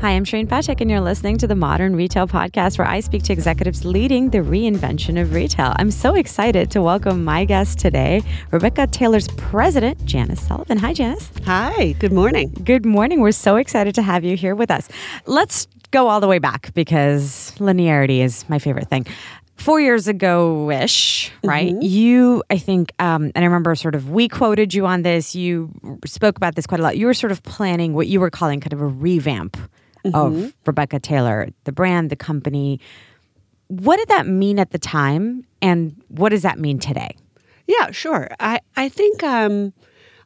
Hi, I'm Shareen Pathak, and you're listening to the Modern Retail Podcast, where I speak to executives leading the reinvention of retail. I'm so excited to welcome my guest today, Rebecca Taylor's president, Janice Sullivan. Hi, Janice. Hi, good morning. Good morning. We're so excited to have you here with us. Let's go all the way back because linearity is my favorite thing four years ago ish, right? Mm-hmm. You, I think, um, and I remember sort of we quoted you on this. You spoke about this quite a lot. You were sort of planning what you were calling kind of a revamp mm-hmm. of Rebecca Taylor, the brand, the company. What did that mean at the time, and what does that mean today? Yeah, sure. I I think um,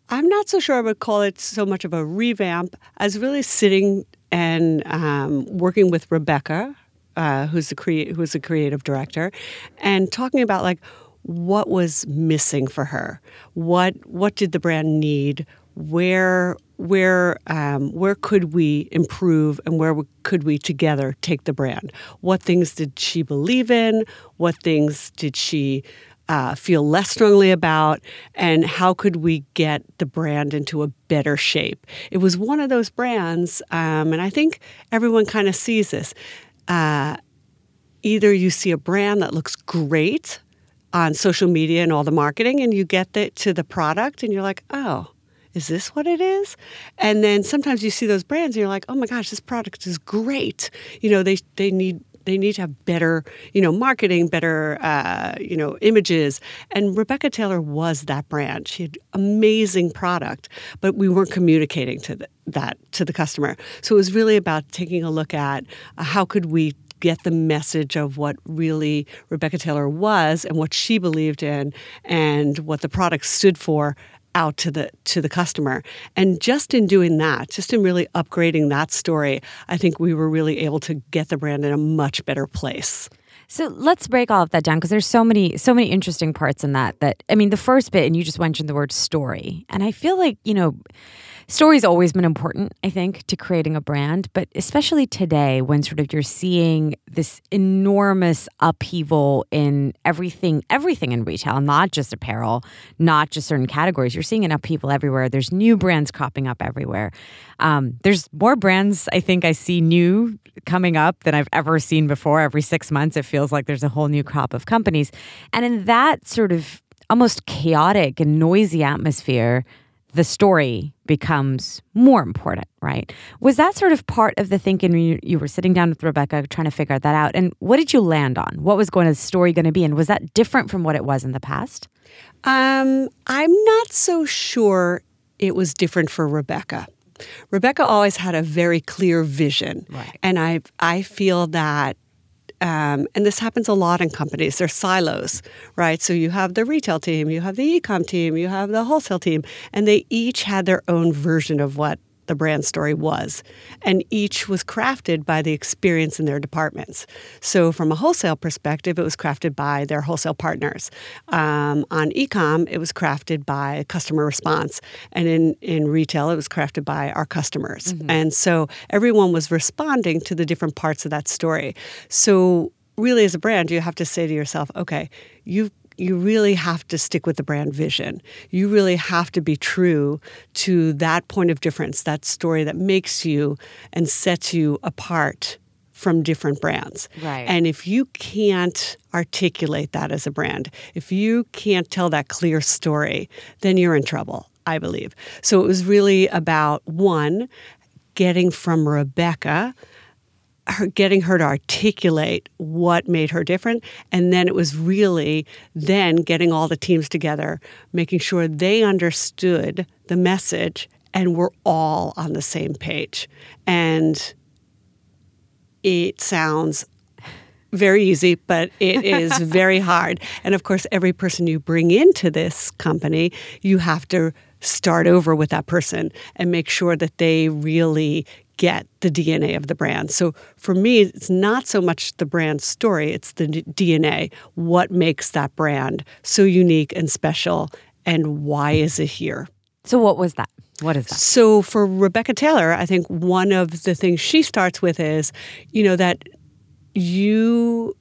I'm not so sure I would call it so much of a revamp as really sitting and um, working with Rebecca, uh, who's the crea- who's the creative director, and talking about like what was missing for her. What what did the brand need? Where where um, where could we improve and where could we together take the brand? What things did she believe in? What things did she uh, feel less strongly about, and how could we get the brand into a better shape? It was one of those brands, um, and I think everyone kind of sees this. Uh, either you see a brand that looks great on social media and all the marketing, and you get the, to the product, and you're like, oh, is this what it is? And then sometimes you see those brands and you're like, oh my gosh, this product is great. You know, they they need they need to have better, you know, marketing, better, uh, you know, images. And Rebecca Taylor was that brand. She had amazing product, but we weren't communicating to the, that to the customer. So it was really about taking a look at uh, how could we get the message of what really Rebecca Taylor was and what she believed in and what the product stood for out to the to the customer. And just in doing that, just in really upgrading that story, I think we were really able to get the brand in a much better place. So let's break all of that down because there's so many so many interesting parts in that that I mean the first bit and you just mentioned the word story. And I feel like, you know, story's always been important, I think, to creating a brand, but especially today when sort of you're seeing this enormous upheaval in everything, everything in retail, not just apparel, not just certain categories. You're seeing an upheaval everywhere. There's new brands cropping up everywhere. Um, there's more brands I think I see new coming up than I've ever seen before. Every six months, it feels like there's a whole new crop of companies. And in that sort of almost chaotic and noisy atmosphere, the story becomes more important, right? Was that sort of part of the thinking when you, you, were sitting down with Rebecca trying to figure that out? And what did you land on? What was going to the story going to be? And was that different from what it was in the past? Um, I'm not so sure it was different for Rebecca. Rebecca always had a very clear vision. Right. And I I feel that um, and this happens a lot in companies. They're silos, right? So you have the retail team, you have the ecom team, you have the wholesale team, and they each had their own version of what the brand story was. And each was crafted by the experience in their departments. So, from a wholesale perspective, it was crafted by their wholesale partners. Um, on ecom, it was crafted by customer response. And in, in retail, it was crafted by our customers. Mm-hmm. And so, everyone was responding to the different parts of that story. So, really, as a brand, you have to say to yourself, okay, you've you really have to stick with the brand vision. You really have to be true to that point of difference, that story that makes you and sets you apart from different brands. Right. And if you can't articulate that as a brand, if you can't tell that clear story, then you're in trouble, I believe. So it was really about one, getting from Rebecca her getting her to articulate what made her different and then it was really then getting all the teams together making sure they understood the message and we're all on the same page and it sounds very easy, but it is very hard. And of course, every person you bring into this company, you have to start over with that person and make sure that they really get the DNA of the brand. So for me, it's not so much the brand story, it's the DNA. What makes that brand so unique and special, and why is it here? So, what was that? What is that? So, for Rebecca Taylor, I think one of the things she starts with is, you know, that you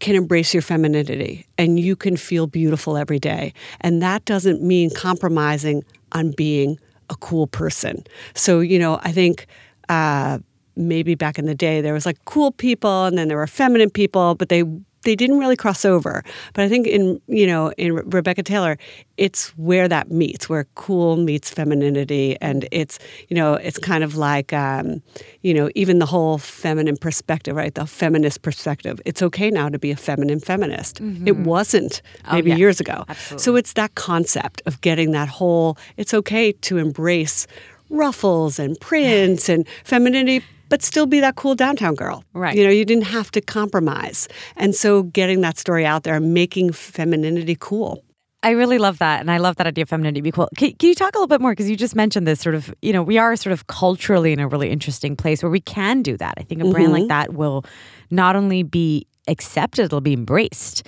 can embrace your femininity and you can feel beautiful every day. And that doesn't mean compromising on being a cool person. So, you know, I think uh, maybe back in the day there was like cool people and then there were feminine people, but they they didn't really cross over. But I think in you know in Rebecca Taylor, it's where that meets, where cool meets femininity, and it's you know it's kind of like um, you know even the whole feminine perspective, right? The feminist perspective. It's okay now to be a feminine feminist. Mm-hmm. It wasn't oh, maybe yeah. years ago. Absolutely. So it's that concept of getting that whole. It's okay to embrace ruffles and prints and femininity but still be that cool downtown girl. Right. You know, you didn't have to compromise. And so getting that story out there and making femininity cool. I really love that. And I love that idea of femininity be cool. Can, can you talk a little bit more? Because you just mentioned this sort of, you know, we are sort of culturally in a really interesting place where we can do that. I think a mm-hmm. brand like mm-hmm. that will not only be accepted, it'll be embraced.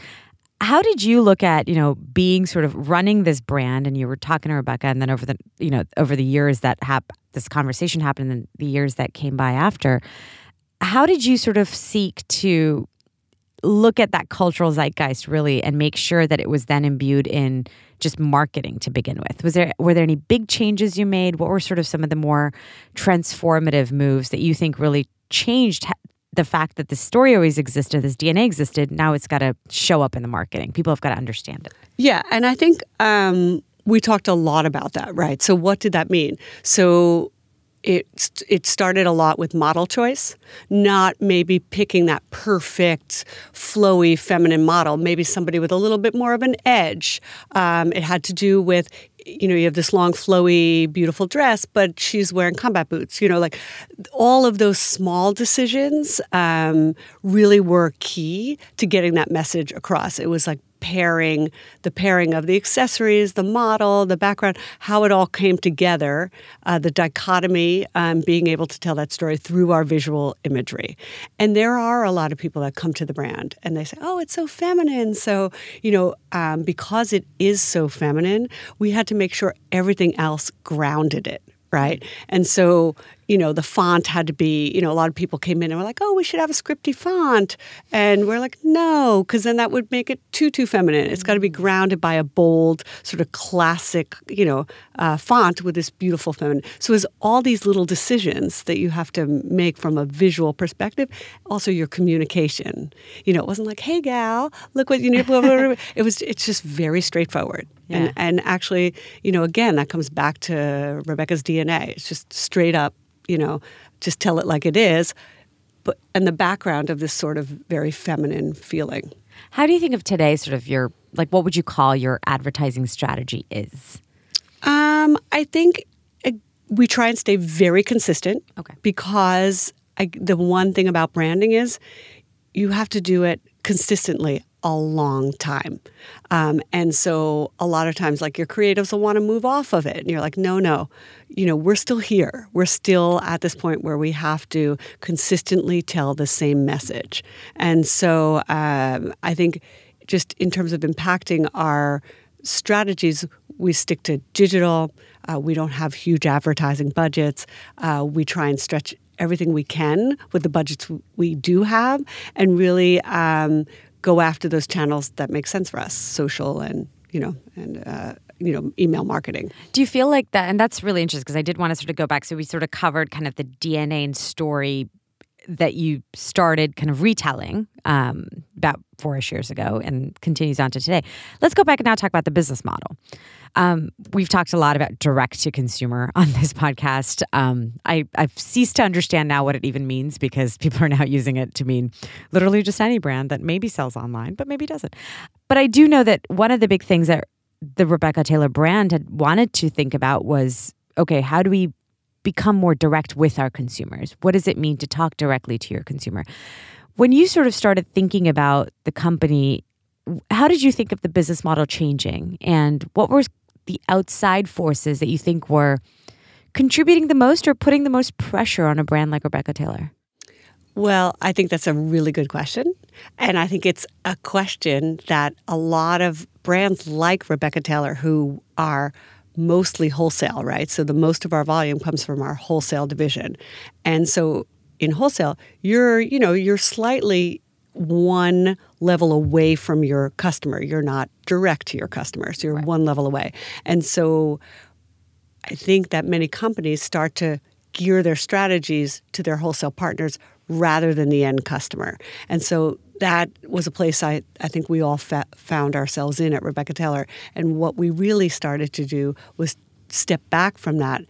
How did you look at, you know, being sort of running this brand? And you were talking to Rebecca and then over the, you know, over the years that hap- this conversation happened in the years that came by after, how did you sort of seek to look at that cultural zeitgeist really and make sure that it was then imbued in just marketing to begin with? Was there were there any big changes you made? What were sort of some of the more transformative moves that you think really changed the fact that the story always existed, this DNA existed, now it's got to show up in the marketing. People have got to understand it. Yeah, and I think um, we talked a lot about that, right? So what did that mean? So it it started a lot with model choice, not maybe picking that perfect, flowy feminine model. Maybe somebody with a little bit more of an edge. Um, it had to do with you know, you have this long, flowy, beautiful dress, but she's wearing combat boots. You know, like all of those small decisions um, really were key to getting that message across. It was like pairing, the pairing of the accessories, the model, the background, how it all came together, uh, the dichotomy, um, being able to tell that story through our visual imagery. And there are a lot of people that come to the brand and they say, oh, it's so feminine. So, you know, um, because it is so feminine, we had to make sure everything else grounded it right? And so, you know, the font had to be, you know, a lot of people came in and were like, oh, we should have a scripty font. And we're like, no, because then that would make it too, too feminine. It's got to be mm. grounded by a bold, sort of classic, you know, uh, font with this beautiful feminine. So it's all these little decisions that you have to make from a visual perspective. Also, your communication. You know, it wasn't like, hey, gal, look what you know. it was, it's just very straightforward. Yeah. And, and actually, you know, again, that comes back to Rebecca's DNA. It's just straight up, you know, just tell it like it is, but and the background of this sort of very feminine feeling. How do you think of today, sort of your like, what would you call your advertising strategy is? Um, I think we try and stay very consistent. Okay. Because I, the one thing about branding is you have to do it consistently a long time. Um, and so a lot of times, like your creatives will want to move off of it. And you're like, no, no, you know, we're still here. We're still at this point where we have to consistently tell the same message. And so um, I think just in terms of impacting our strategies, we stick to digital. Uh, we don't have huge advertising budgets. Uh, we try and stretch everything we can with the budgets we do have and really um, go after those channels that make sense for us, social and you know and uh, you know email marketing. Do you feel like that? And that's really interesting because I did want to sort of go back. So we sort of covered kind of the DNA and story that you started kind of retelling um, about four-ish years ago and continues on to today. Let's go back and now talk about the business model. Um, we've talked a lot about direct to consumer on this podcast. Um, I, I've ceased to understand now what it even means because people are now using it to mean literally just any brand that maybe sells online, but maybe doesn't. But I do know that one of the big things that the Rebecca Taylor brand had wanted to think about was okay, how do we become more direct with our consumers? What does it mean to talk directly to your consumer? When you sort of started thinking about the company, how did you think of the business model changing? And what were the outside forces that you think were contributing the most or putting the most pressure on a brand like Rebecca Taylor? Well, I think that's a really good question. And I think it's a question that a lot of brands like Rebecca Taylor, who are mostly wholesale, right? So the most of our volume comes from our wholesale division. And so in wholesale, you're, you know, you're slightly one level away from your customer. You're not direct to your customers. You're right. one level away. And so I think that many companies start to gear their strategies to their wholesale partners rather than the end customer. And so that was a place I, I think we all fa- found ourselves in at Rebecca Taylor. And what we really started to do was step back from that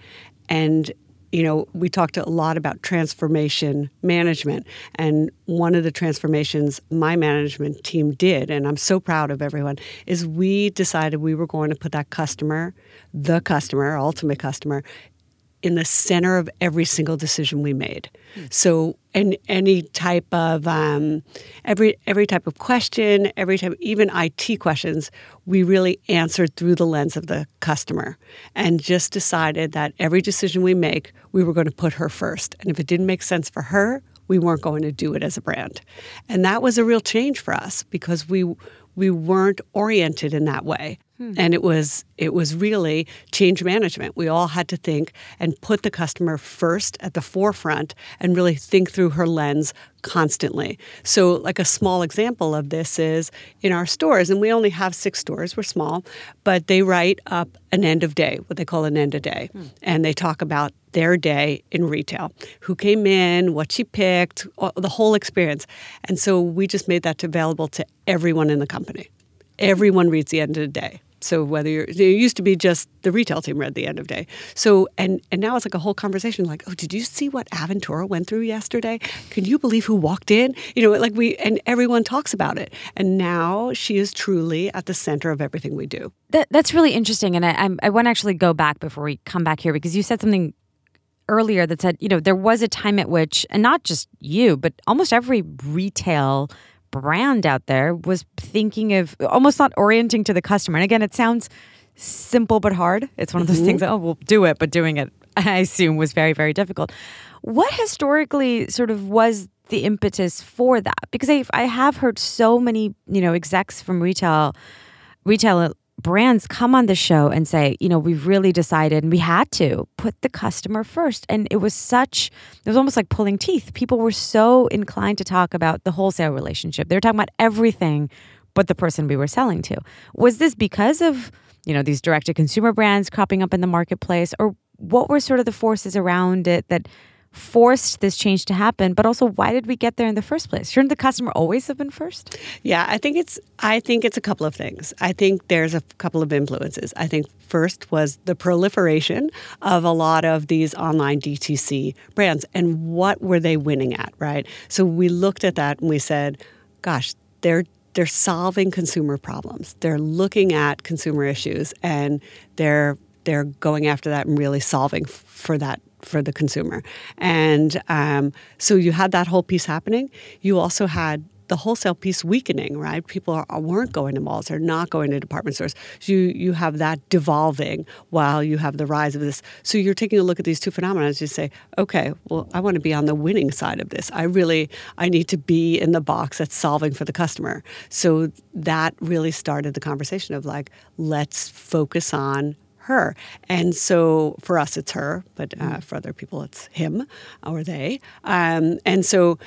and you know, we talked a lot about transformation management. And one of the transformations my management team did, and I'm so proud of everyone, is we decided we were going to put that customer, the customer, ultimate customer, in the center of every single decision we made. Mm. So, and any type of um, every every type of question, every type, even IT questions, we really answered through the lens of the customer, and just decided that every decision we make, we were going to put her first. And if it didn't make sense for her, we weren't going to do it as a brand. And that was a real change for us because we we weren't oriented in that way. Hmm. And it was it was really change management. We all had to think and put the customer first at the forefront and really think through her lens constantly. So like a small example of this is in our stores and we only have 6 stores, we're small, but they write up an end of day, what they call an end of day. Hmm. And they talk about their day in retail, who came in, what she picked, the whole experience. And so we just made that available to everyone in the company. Everyone reads the end of the day. So whether you're, it used to be just the retail team read the end of day. So and and now it's like a whole conversation. Like, oh, did you see what Aventura went through yesterday? Can you believe who walked in? You know, like we and everyone talks about it. And now she is truly at the center of everything we do. That, that's really interesting. And I I want to actually go back before we come back here because you said something earlier that said, you know, there was a time at which, and not just you, but almost every retail brand out there was thinking of almost not orienting to the customer. And again, it sounds simple but hard. It's one of those mm-hmm. things that, oh, we'll do it, but doing it, I assume, was very, very difficult. What historically sort of was the impetus for that? Because I, I have heard so many, you know, execs from retail, retail brands come on the show and say, you know, we've really decided and we had to put the customer first. And it was such, it was almost like pulling teeth. People were so inclined to talk about the wholesale relationship. They were talking about everything but the person we were selling to. Was this because of, you know, these direct to consumer brands cropping up in the marketplace? Or what were sort of the forces around it that forced this change to happen but also why did we get there in the first place? Shouldn't the customer always have been first? Yeah i think it's i think it's a couple of things. I think there's a couple of influences. I think first was the proliferation of a lot of these online dtc brands and what were they winning at right? So we looked at that and we said gosh they're they're solving consumer problems. They're looking at consumer issues and they're they're going after that and really solving for that for the consumer. And um, so you had that whole piece happening. You also had the wholesale piece weakening, right? People are, weren't going to malls; they're not going to department stores. So you you have that devolving while you have the rise of this. So you're taking a look at these two phenomena as you say, okay, well, I want to be on the winning side of this. I really I need to be in the box that's solving for the customer. So that really started the conversation of like, let's focus on her. And so for us, it's her, but uh, mm. for other people, it's him or they. Um, and so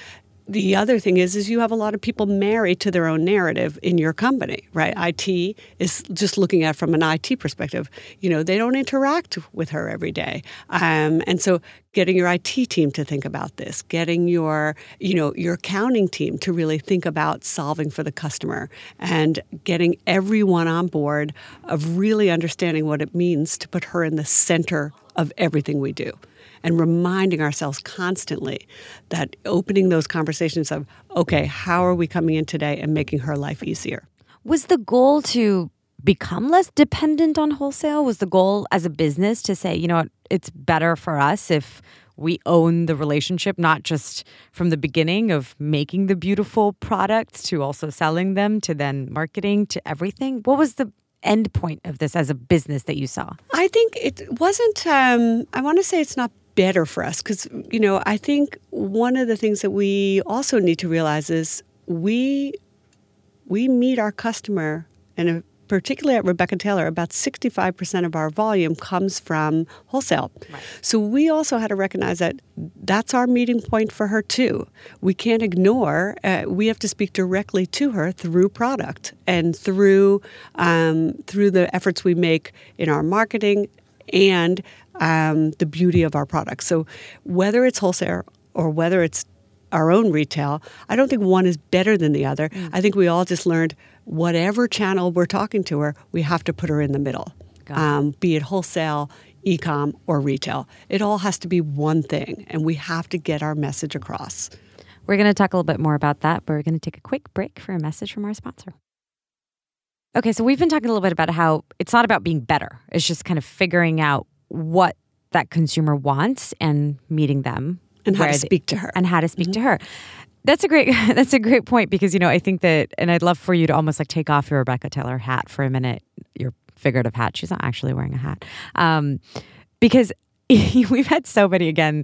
the other thing is is you have a lot of people married to their own narrative in your company right? It is just looking at from an it perspective. You know they don't interact with her every day. Um, and so getting your it team to think about this getting your you know your accounting team to really think about solving for the customer and getting everyone on board of really understanding what it means to put her in the center of everything we do and reminding ourselves constantly that opening those conversations of, okay, how are we coming in today and making her life easier? Was the goal to become less dependent on wholesale? Was the goal as a business to say, you know what, it's better for us if we own the relationship, not just from the beginning of making the beautiful products to also selling them to then marketing to everything? What was the end point of this as a business that you saw? I think it wasn't, um, I want to say it's not better for us. Because you know i think one of the things that we also need to realize is we we meet our customer and particularly at rebecca taylor about 65% of our volume comes from wholesale. Right. so we also had to recognize that that's our meeting point for her too. We can't ignore uh, we have to speak directly to her through product and through um, through the efforts we make in our marketing and um, the beauty of our products. So whether it's wholesale or whether it's our own retail, I don't think one is better than the other. I think we all just learned whatever channel we're talking to her, we have to put her in the middle, it. um, be it wholesale, e-com, or retail. It all has to be one thing, and we have to get our message across. We're going to talk a little bit more about that, but we're going to take a quick break for a message from our sponsor. Okay, so we've been talking a little bit about how it's not about being better. It's just kind of figuring out what that consumer wants and meeting them And how to speak to her. and how to speak to her. That's a great that's a great point because you know I think that and I'd love for you to almost like take off your Rebecca Taylor hat for a minute, your figurative hat. She's not actually wearing a hat. Um, because we've had so many again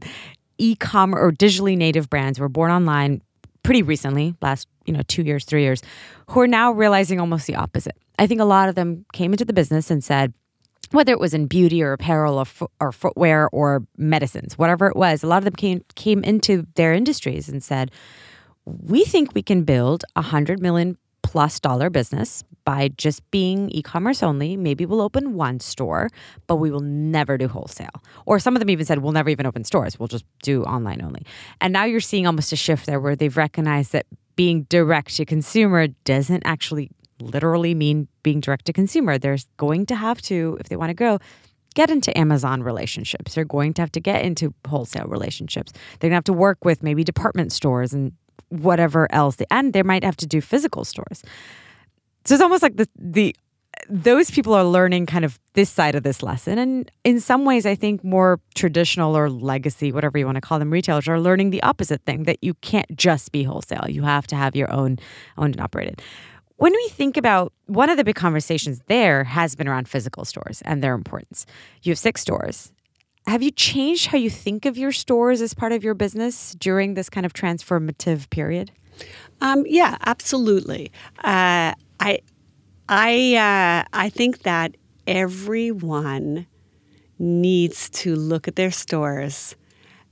e-commerce or digitally native brands were born online pretty recently, last, you know, 2 years, 3 years, who are now realizing almost the opposite. I think a lot of them came into the business and said whether it was in beauty or apparel or, fo- or footwear or medicines, whatever it was, a lot of them came came into their industries and said, "We think we can build a hundred million plus dollar business by just being e-commerce only. Maybe we'll open one store, but we will never do wholesale." Or some of them even said, "We'll never even open stores. We'll just do online only." And now you're seeing almost a shift there where they've recognized that being direct to consumer doesn't actually literally mean being direct to consumer. They're going to have to, if they want to grow, get into Amazon relationships. They're going to have to get into wholesale relationships. They're going to have to work with maybe department stores and whatever else. And they might have to do physical stores. So it's almost like the the those people are learning kind of this side of this lesson. And in some ways, I think more traditional or legacy, whatever you want to call them, retailers are learning the opposite thing that you can't just be wholesale. You have to have your own owned and operated. When we think about one of the big conversations there has been around physical stores and their importance. You have six stores. Have you changed how you think of your stores as part of your business during this kind of transformative period? Um, yeah, absolutely. Uh, I, I, uh, I think that everyone needs to look at their stores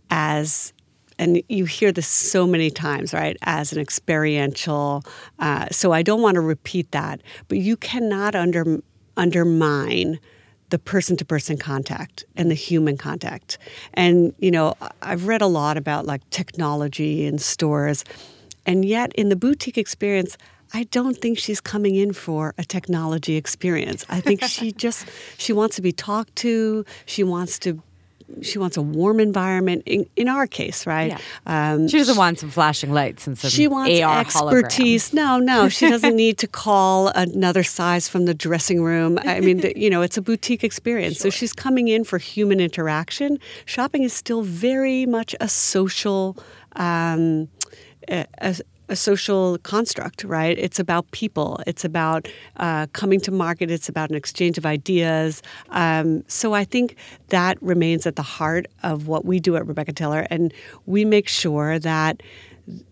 as and you hear this so many times, right? As an experiential. Uh, so I don't want to repeat that, but you cannot under, undermine the person-to-person contact and the human contact. And you know, I've read a lot about like technology in stores, and yet in the boutique experience. I don't think she's coming in for a technology experience. I think she just she wants to be talked to. She wants to she wants a warm environment. In, in our case, right? Um, She doesn't want some flashing lights and some she wants AR hologram. expertise. No, no, she doesn't need to call another size from the dressing room. I mean, the, you know, it's a boutique experience. So she's coming in for human interaction. Shopping is still very much a social. Um, a, a, a social construct, right? It's about people. It's about uh, coming to market. It's about an exchange of ideas. Um, so I think that remains at the heart of what we do at Rebecca Taylor, and we make sure that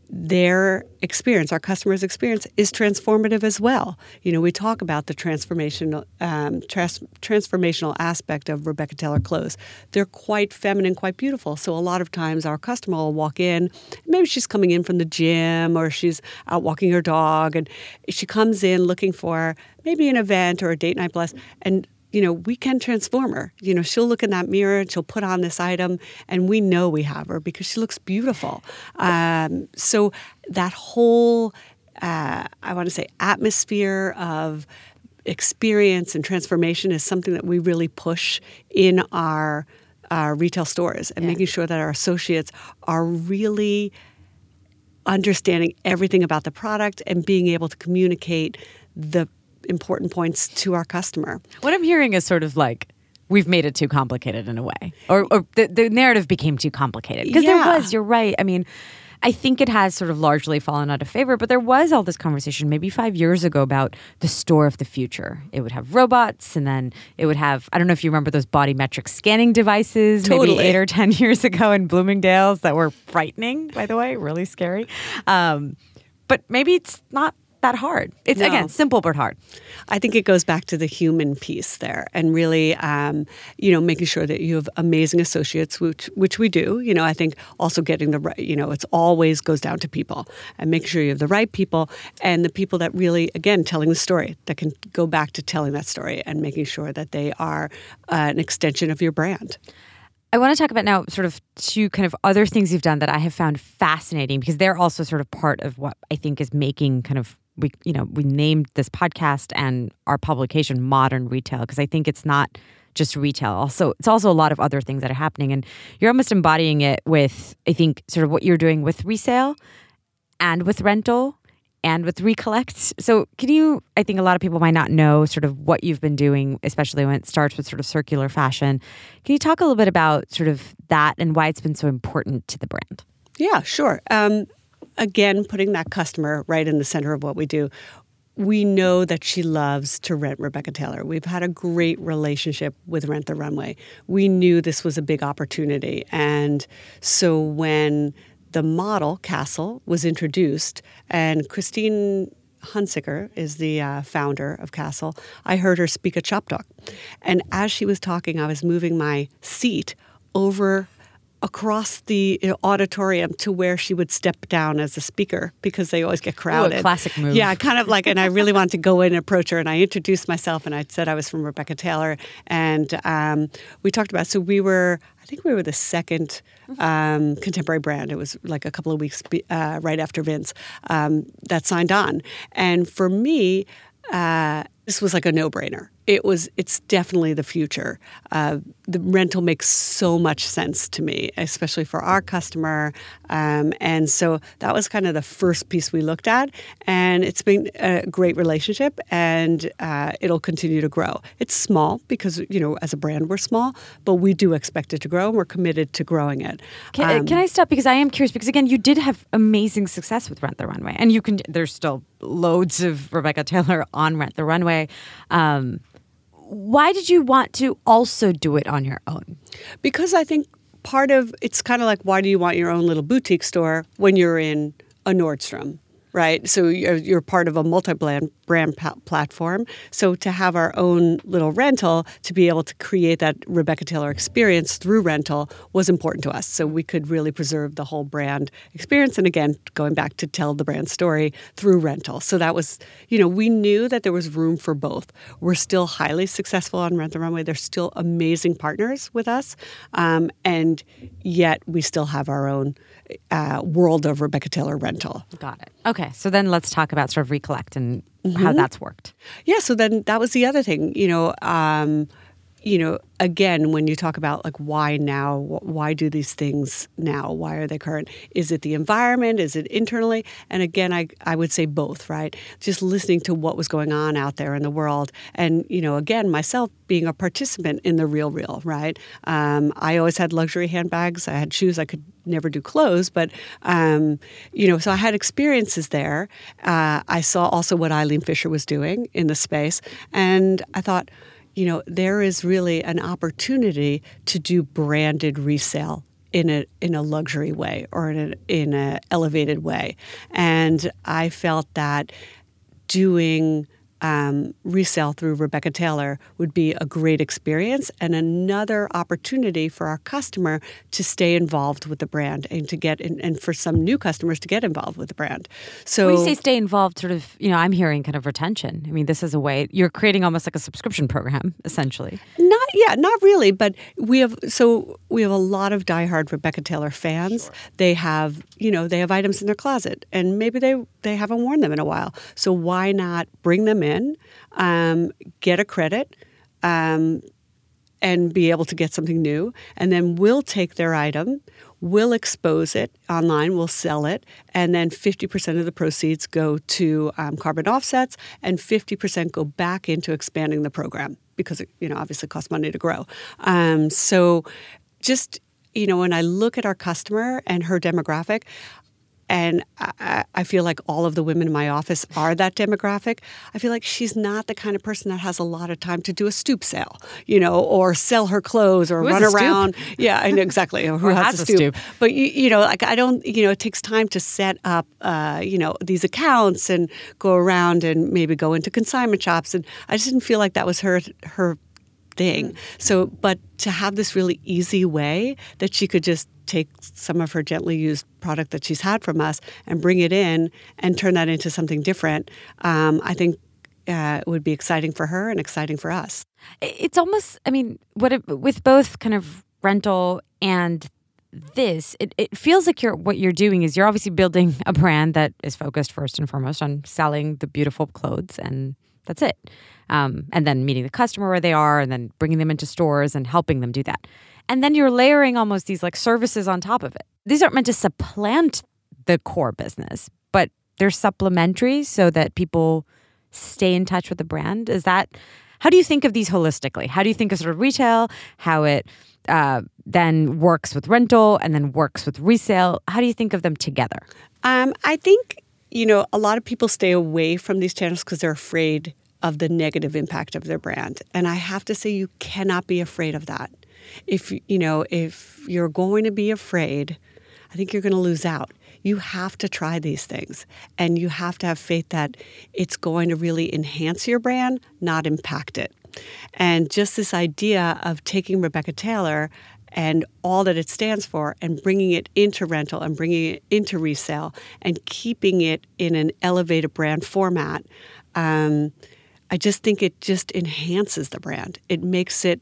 their experience, our customers' experience, is transformative as well. You know, we talk about the transformational um, trans- transformational aspect of Rebecca Taylor clothes. They're quite feminine, quite beautiful. So a lot of times, our customer will walk in. Maybe she's coming in from the gym, or she's out walking her dog, and she comes in looking for maybe an event or a date night bless, and you know, we can transform her. You know, she'll look in that mirror and she'll put on this item, and we know we have her because she looks beautiful. Um, so that whole, uh, I want to say, atmosphere of experience and transformation is something that we really push in our our retail stores and Yeah. making sure that our associates are really understanding everything about the product and being able to communicate the important points to our customer. What I'm hearing is sort of like we've made it too complicated in a way, or, or the, the narrative became too complicated. Because Yeah. there was, you're right. I mean, I think it has sort of largely fallen out of favor, but there was all this conversation maybe five years ago about the store of the future. It would have robots, and then it would have, I don't know if you remember those body metric scanning devices maybe Totally. eight or 10 years ago in Bloomingdale's that were frightening, by the way, really scary. Um, but maybe it's not that hard. It's No. again simple but hard. I think it goes back to the human piece there, and really, um, you know, making sure that you have amazing associates, which which we do. You know, I think also getting the right. You know, it's always goes down to people, and making sure you have the right people and the people that really, again, telling the story that can go back to telling that story and making sure that they are uh, an extension of your brand. I want to talk about now sort of two kind of other things you've done that I have found fascinating because they're also sort of part of what I think is making kind of we you know we named this podcast and our publication modern retail because I think it's not just retail also it's also a lot of other things that are happening and you're almost embodying it with I think sort of what you're doing with resale and with rental and with recollect. So, can you? I think a lot of people might not know sort of what you've been doing, especially when it starts with sort of circular fashion. Can you talk a little bit about sort of that and why it's been so important to the brand? Yeah, sure. Um, again, putting that customer right in the center of what we do. We know that she loves to rent Rebecca Taylor. We've had a great relationship with Rent the Runway. We knew this was a big opportunity. And so when the model, CaaStle, was introduced, and Christine Hunsicker is the uh, founder of CaaStle. I heard her speak at Shoptalk. And as she was talking, I was moving my seat over across the auditorium to where she would step down as a speaker because they always get crowded. classic move. Yeah, kind of like, and I really wanted to go in and approach her. And I introduced myself and I said I was from Rebecca Taylor. And um, we talked about, so we were, I think we were the second um, contemporary brand. It was like a couple of weeks uh, right after Vince um, that signed on. And for me, uh, this was like a no-brainer. It was. It's definitely the future. Uh, the rental makes so much sense to me, especially for our customer. Um, and so that was kind of the first piece we looked at, and it's been a great relationship, and uh, it'll continue to grow. It's small because you know, as a brand, we're small, but we do expect it to grow, and we're committed to growing it. Can, Um, can I stop because I am curious because again you did have amazing success with Rent the Runway and you can there's still loads of Rebecca Taylor on Rent the Runway. Um, why did you want to also do it on your own? Because I think part of it's kind of like why do you want your own little boutique store when you're in a Nordstrom, right? So you're, you're part of a multi-brand brand platform. So to have our own little rental to be able to create that Rebecca Taylor experience through rental was important to us. So we could really preserve the whole brand experience. And again, going back to tell the brand story through rental. So that was, you know, we knew that there was room for both. We're still highly successful on Rent the Runway. They're still amazing partners with us, um, and yet we still have our own uh, world of Rebecca Taylor rental. Got it. Okay, so then let's talk about sort of recollect and how that's worked. Yeah. So then that was the other thing, you know. Um, you know, again, when you talk about like why now, why do these things now? Why are they current? Is it the environment? Is it internally? And again, I, I would say both, right? Just listening to what was going on out there in the world. And, you know, again, myself being a participant in the RealReal, right? Um, I always had luxury handbags. I had shoes. I could never do clothes, but, um, you know, so I had experiences there. Uh, I saw also what Eileen Fisher was doing in the space. And I thought, you know, there is really an opportunity to do branded resale in a in a luxury way or in a in a elevated way, and I felt that doing um, resale through Rebecca Taylor would be a great experience and another opportunity for our customer to stay involved with the brand and to get in, and for some new customers to get involved with the brand. So When you say stay involved, sort of, you know, I'm hearing kind of retention. I mean, this is a way you're creating almost like a subscription program, essentially. Yeah, not really, but we have so we have a lot of diehard Rebecca Taylor fans. They have you know they have items in their closet, and maybe they they haven't worn them in a while. So why not bring them in, um, get a credit, um, and be able to get something new, and then we'll take their item. We'll expose it online, we'll sell it, and then 50% of the proceeds go to um, carbon offsets, and 50% go back into expanding the program because it, you know, obviously costs money to grow. Um, so just, you know, when I look at our customer and her demographic, and I, I, feel like all of the women in my office are that demographic. I feel like she's not the kind of person that has a lot of time to do a stoop sale, you know, or sell her clothes or who run around. Yeah, I know exactly. Who has, has, a stoop? stoop? But you, you, know, like I don't, you know, it takes time to set up, uh, you know, these accounts and go around and maybe go into consignment shops. And I just didn't feel like that was her her thing. Mm. So, but to have this really easy way that she could just take some of her gently used product that she's had from us and bring it in and turn that into something different, um, I think uh, would be exciting for her and exciting for us. It's almost, I mean, what it, with both kind of rental and this, it, it feels like you're what you're doing is you're obviously building a brand that is focused first and foremost on selling the beautiful clothes, and that's it. Um, and then meeting the customer where they are, and then bringing them into stores and helping them do that. And then you're layering almost these like services on top of it. These aren't meant to supplant the core business, but they're supplementary so that people stay in touch with the brand. Is that how do you think of these holistically? How do you think of sort of retail, how it uh, then works with rental and then works with resale? How do you think of them together? Um, I think, you know, a lot of people stay away from these channels because they're afraid of the negative impact of their brand. And I have to say, you cannot be afraid of that if you know if you're going to be afraid i think you're going to lose out. You have to try these things and you have to have faith that it's going to really enhance your brand not impact it. And just this idea of taking rebecca taylor and all that it stands for and bringing it into rental and bringing it into resale and keeping it in an elevated brand format um, i just think it just enhances the brand. It makes it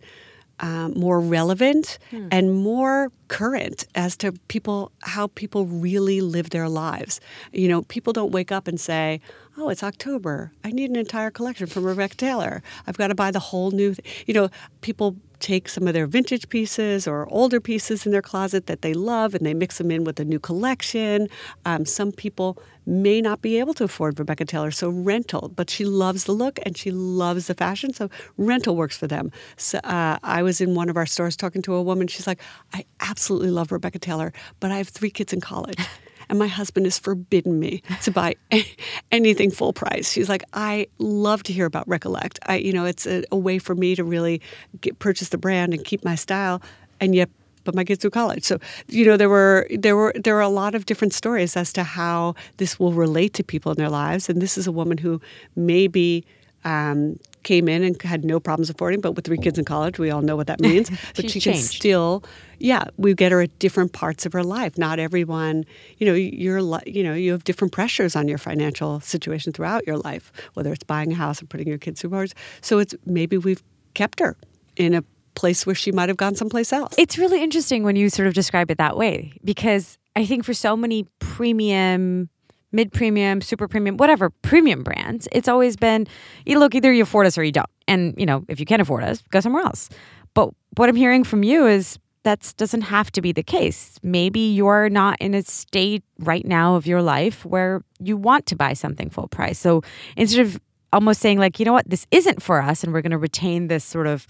um, more relevant hmm. and more current as to people how people really live their lives. You know, people don't wake up and say, "Oh, it's October. I need an entire collection from Rebecca Taylor. I've got to buy the whole new." Th-. You know, people take some of their vintage pieces or older pieces in their closet that they love and they mix them in with a new collection. Um, some people may not be able to afford Rebecca Taylor, so rental, but she loves the look and she loves the fashion, so rental works for them. So, uh, I was in one of our stores talking to a woman. She's like, I absolutely love Rebecca Taylor, but I have three kids in college. and my husband has forbidden me to buy anything full price. She's like, I love to hear about Recollect. I, you know, it's a, a way for me to really get, purchase the brand and keep my style, and yet put my kids through college. So, you know, there were there were there were a lot of different stories as to how this will relate to people in their lives. And this is a woman who maybe um, came in and had no problems affording, but with three kids in college, we all know what that means. but she can still, yeah, we get her at different parts of her life. Not everyone, you know, you're, you know, you have different pressures on your financial situation throughout your life, whether it's buying a house or putting your kids through college. So it's maybe we've kept her in a place where she might have gone someplace else. It's really interesting when you sort of describe it that way because I think for so many premium mid premium, super premium, whatever premium brands, it's always been, you look, either you afford us or you don't. And, you know, if you can't afford us, go somewhere else. But what I'm hearing from you is that doesn't have to be the case. Maybe you're not in a state right now of your life where you want to buy something full price. So instead of almost saying, like, you know what, this isn't for us, and we're going to retain this sort of,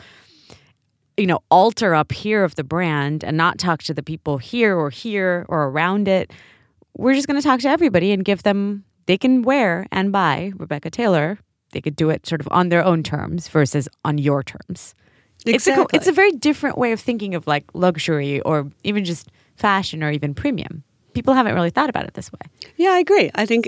you know, altar up here of the brand and not talk to the people here or here or around it we're just going to talk to everybody and give them, they can wear and buy Rebecca Taylor. They could do it sort of on their own terms versus on your terms. Exactly. It's a, it's a very different way of thinking of like luxury or even just fashion or even premium. People haven't really thought about it this way. Yeah, I agree. I think,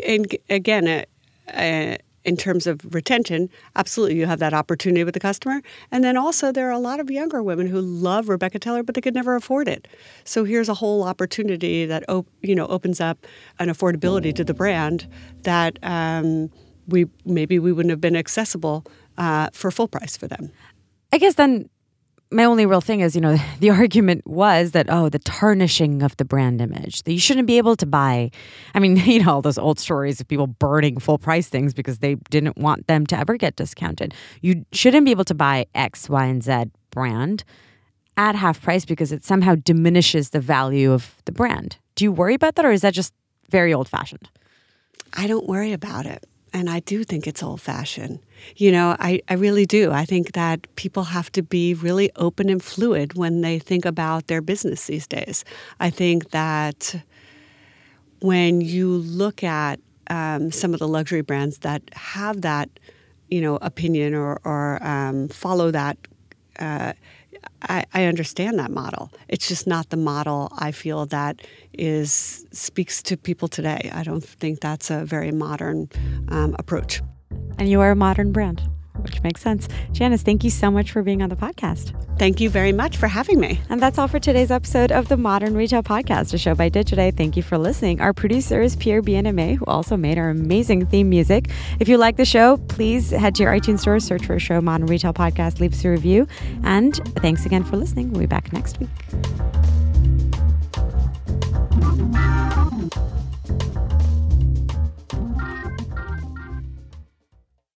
again, uh, uh, in terms of retention, absolutely you have that opportunity with the customer. And then also there are a lot of younger women who love Rebecca Taylor, but they could never afford it. So here's a whole opportunity that op- you know opens up an affordability to the brand that um, we maybe we wouldn't have been accessible uh, for full price for them. I guess then my only real thing is, you know, the argument was that, oh, the tarnishing of the brand image, that you shouldn't be able to buy. I mean, you know, all those old stories of people burning full price things because they didn't want them to ever get discounted. You shouldn't be able to buy X, Y, and Z brand at half price because it somehow diminishes the value of the brand. Do you worry about that or is that just very old fashioned? I don't worry about it. And I do think it's old fashioned. You know, I, I really do. I think that people have to be really open and fluid when they think about their business these days. I think that when you look at um, some of the luxury brands that have that, you know, opinion or, or um, follow that, uh, I, I, understand that model. It's just not the model I feel that is speaks to people today. I don't think that's a very modern um, approach. And you are a modern brand which makes sense. Janice, thank you so much for being on the podcast. Thank you very much for having me. And that's all for today's episode of the Modern Retail Podcast, a show by Digiday. Thank you for listening. Our producer is Pierre Bienaimé, who also made our amazing theme music. If you like the show, please head to your iTunes store, search for show Modern Retail Podcast, leave us a review. And thanks again for listening. We'll be back next week.